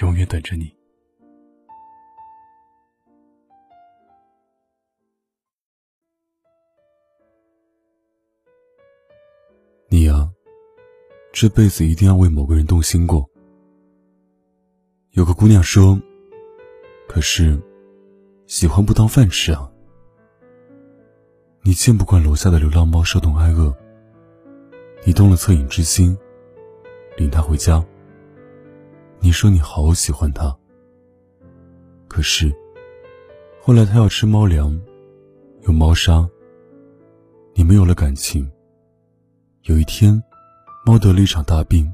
永远等着你。你呀，这辈子一定要为某个人动心过。有个姑娘说：“可是，喜欢不当饭吃啊。”你见不惯楼下的流浪猫受冻挨饿，你动了恻隐之心，领它回家。你说你好喜欢它，可是后来它要吃猫粮，有猫砂，你们有了感情。有一天，猫得了一场大病，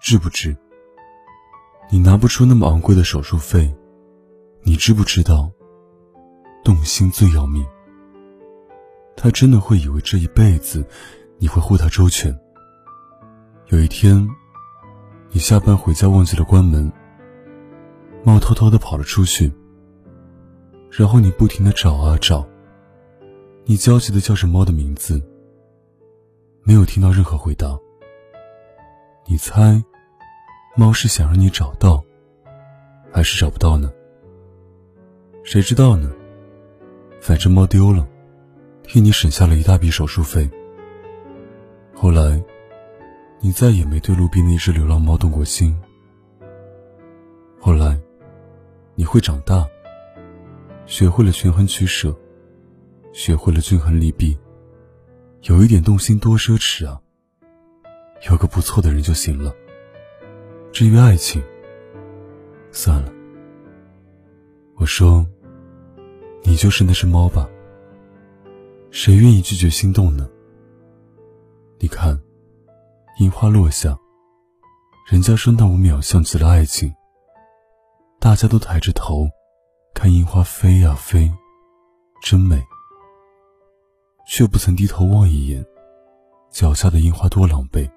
治不治？你拿不出那么昂贵的手术费，你知不知道？动心最要命。他真的会以为这一辈子你会护他周全。有一天。你下班回家忘记了关门，猫偷偷的跑了出去。然后你不停的找啊找，你焦急的叫着猫的名字，没有听到任何回答。你猜，猫是想让你找到，还是找不到呢？谁知道呢？反正猫丢了，替你省下了一大笔手术费。后来。你再也没对路边的一只流浪猫动过心。后来，你会长大，学会了权衡取舍，学会了均衡利弊。有一点动心多奢侈啊！有个不错的人就行了。至于爱情，算了。我说，你就是那只猫吧？谁愿意拒绝心动呢？你看。樱花落下，人家说那五秒像极了爱情。大家都抬着头，看樱花飞呀飞，真美。却不曾低头望一眼，脚下的樱花多狼狈。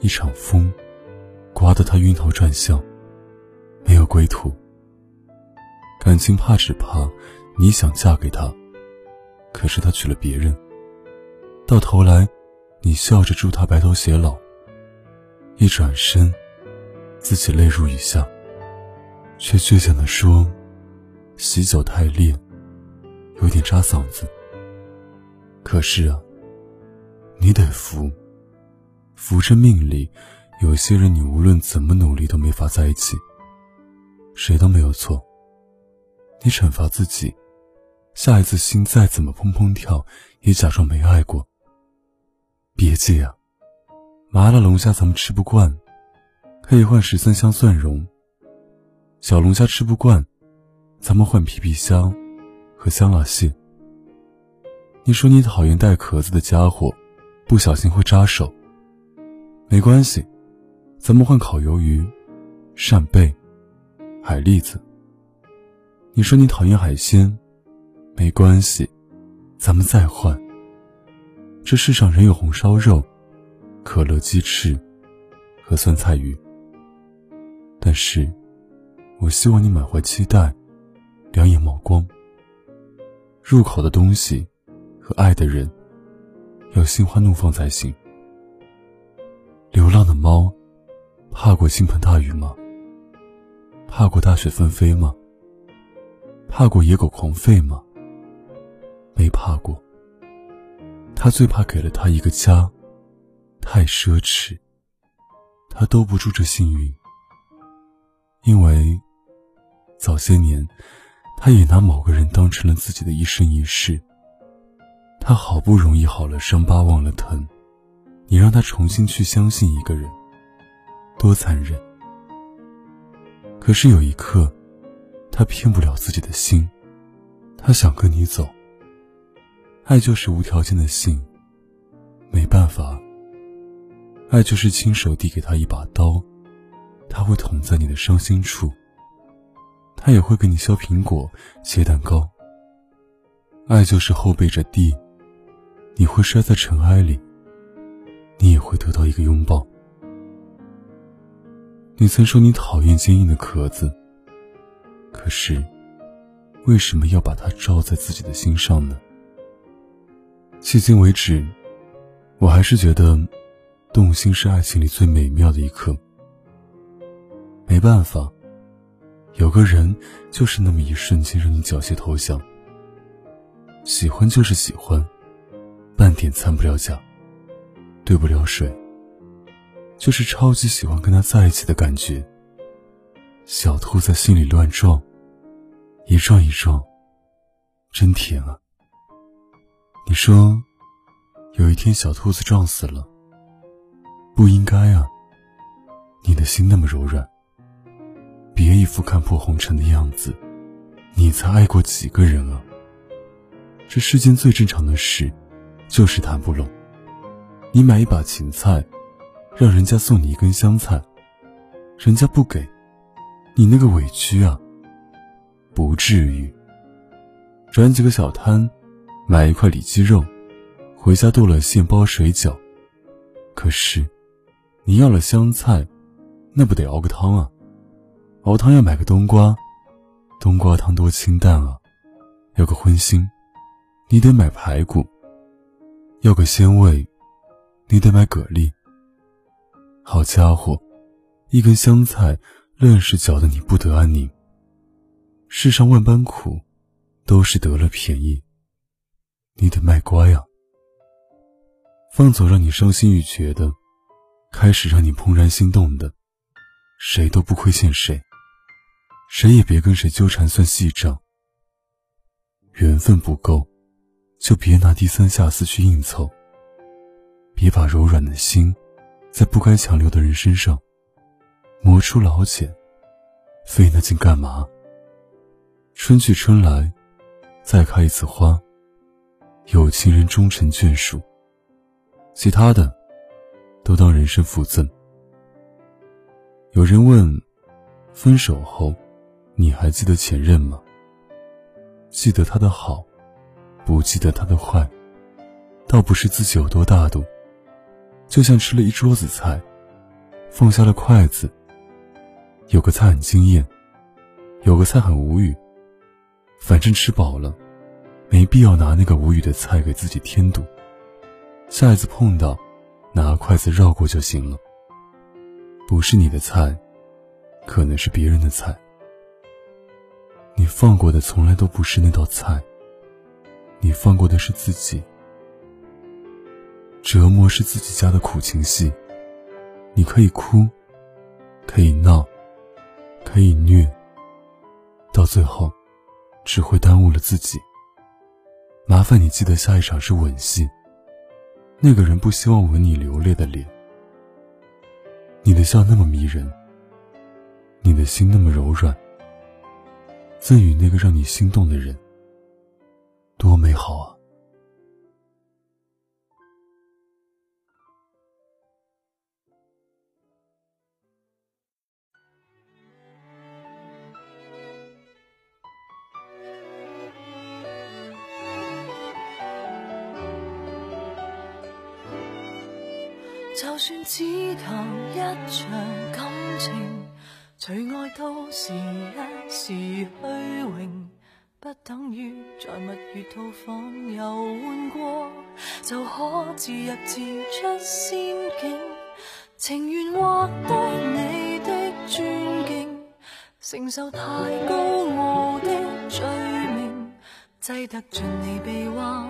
一场风，刮得他晕头转向，没有归途。感情怕只怕你想嫁给他，可是他娶了别人，到头来。你笑着祝他白头偕老，一转身，自己泪如雨下，却倔强地说：“喜酒太烈，有点扎嗓子。”可是啊，你得服，服着命里，有些人你无论怎么努力都没法在一起。谁都没有错，你惩罚自己，下一次心再怎么砰砰跳，也假装没爱过。别介啊，麻辣龙虾咱们吃不惯，可以换十三香蒜蓉。小龙虾吃不惯，咱们换皮皮虾和香辣蟹。你说你讨厌带壳子的家伙，不小心会扎手。没关系，咱们换烤鱿鱼、扇贝、海蛎子。你说你讨厌海鲜，没关系，咱们再换。这世上仍有红烧肉、可乐鸡翅和酸菜鱼，但是，我希望你满怀期待，两眼冒光。入口的东西和爱的人，要心花怒放才行。流浪的猫，怕过倾盆大雨吗？怕过大雪纷飞吗？怕过野狗狂吠吗？没怕过。他最怕给了他一个家，太奢侈。他兜不住这幸运，因为早些年，他也拿某个人当成了自己的一生一世。他好不容易好了伤疤忘了疼，你让他重新去相信一个人，多残忍。可是有一刻，他骗不了自己的心，他想跟你走。爱就是无条件的信，没办法。爱就是亲手递给他一把刀，他会捅在你的伤心处。他也会给你削苹果、切蛋糕。爱就是后背着地，你会摔在尘埃里，你也会得到一个拥抱。你曾说你讨厌坚硬的壳子，可是，为什么要把它罩在自己的心上呢？迄今为止，我还是觉得，动心是爱情里最美妙的一刻。没办法。有个人就是那么一瞬间让你缴械投降。喜欢就是喜欢，半点掺不了假，兑不了水，就是超级喜欢跟他在一起的感觉。小兔在心里乱撞，一撞一撞，真甜啊！你说，有一天小兔子撞死了，不应该啊。你的心那么柔软。别一副看破红尘的样子，你才爱过几个人啊？这世间最正常的事，就是谈不拢。你买一把芹菜，让人家送你一根香菜，人家不给，你那个委屈啊！不至于。转几个小摊，买一块里脊肉，回家剁了馅包水饺。可是，你要了香菜，那不得熬个汤啊？熬汤要买个冬瓜，冬瓜汤多清淡啊！要个荤腥，你得买排骨；要个鲜味，你得买蛤蜊。好家伙，一根香菜，愣是搅得你不得安宁。世上万般苦，都是得了便宜，你得卖乖啊！放走让你伤心欲绝的，开始让你怦然心动的，谁都不亏欠谁。谁也别跟谁纠缠算细账。缘分不够，就别拿低三下四去硬凑。别把柔软的心，在不该强留的人身上磨出老茧，费那劲干嘛？春去春来，再开一次花，有情人终成眷属。其他的，都当人生附赠。有人问，分手后。你还记得前任吗？记得他的好，不记得他的坏，倒不是自己有多大度，就像吃了一桌子菜，放下了筷子。有个菜很惊艳，有个菜很无语。反正吃饱了，没必要拿那个无语的菜给自己添堵。下一次碰到，拿筷子绕过就行了。不是你的菜，可能是别人的菜。你放过的从来都不是那道菜，你放过的是自己。折磨是自己家的苦情戏，你可以哭，可以闹，可以虐，到最后，只会耽误了自己。麻烦你记得下一场是吻戏，那个人不希望吻你流泪的脸。你的笑那么迷人，你的心那么柔软。赠予那个让你心动的人，多美好啊！算只谈一场感情。除爱都是一时虚荣，不等于在蜜月套房游玩过就可自入自出仙境。情愿获得你的尊敬，承受太高傲的罪名，挤得进你臂弯，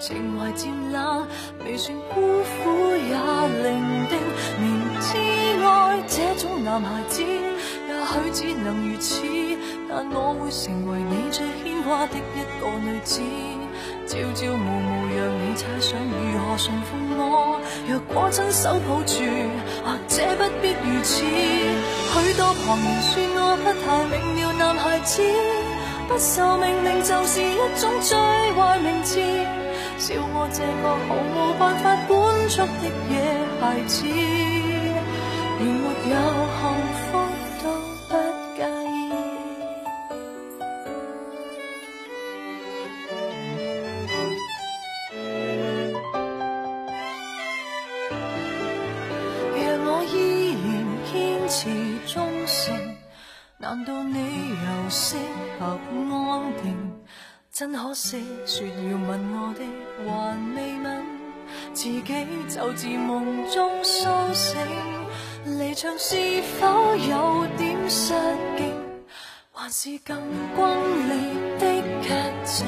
情怀渐冷，未算孤苦也伶仃。明知爱这种男孩子。也许只能如此，但我会成为你最牵挂的一个女子，朝朝暮暮让你猜想如何驯服我。若果亲手抱住，或者不必如此。许多旁人说我不太明了，男孩子不受命令就是一种最坏名字，笑我这个毫无办法管束的野孩子，连没有幸福都不介意。若我依然坚持忠诚，难道你又适合安定？真可惜，说要吻我的还未吻，自己就自梦中苏醒。离场是否有点失敬，还是更轰烈的劇情？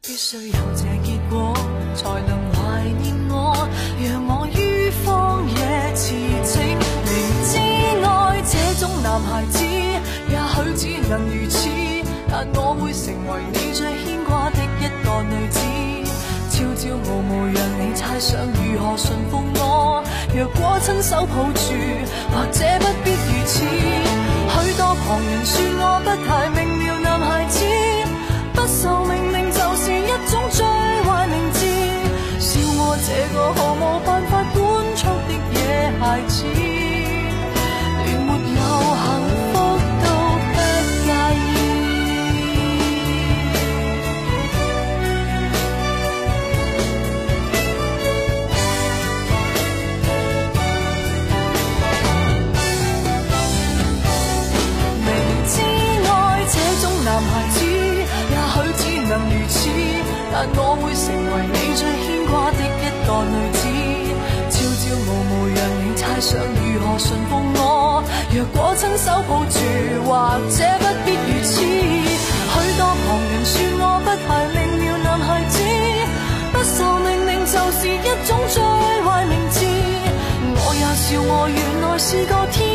必須有這結果，才能懷念我，讓我於荒野馳騁。明知愛這種男孩子，也許只能如此，但我会成为你最牵挂的一个女子。朝朝暮暮让你猜想如何驯服我，若果亲手抱住，或者不必如此。许多旁人说我不太手抱住，或者不必如此。许多旁人说我不太明了，男孩子不受命令就是一种最坏名字。我也笑我原来是个天。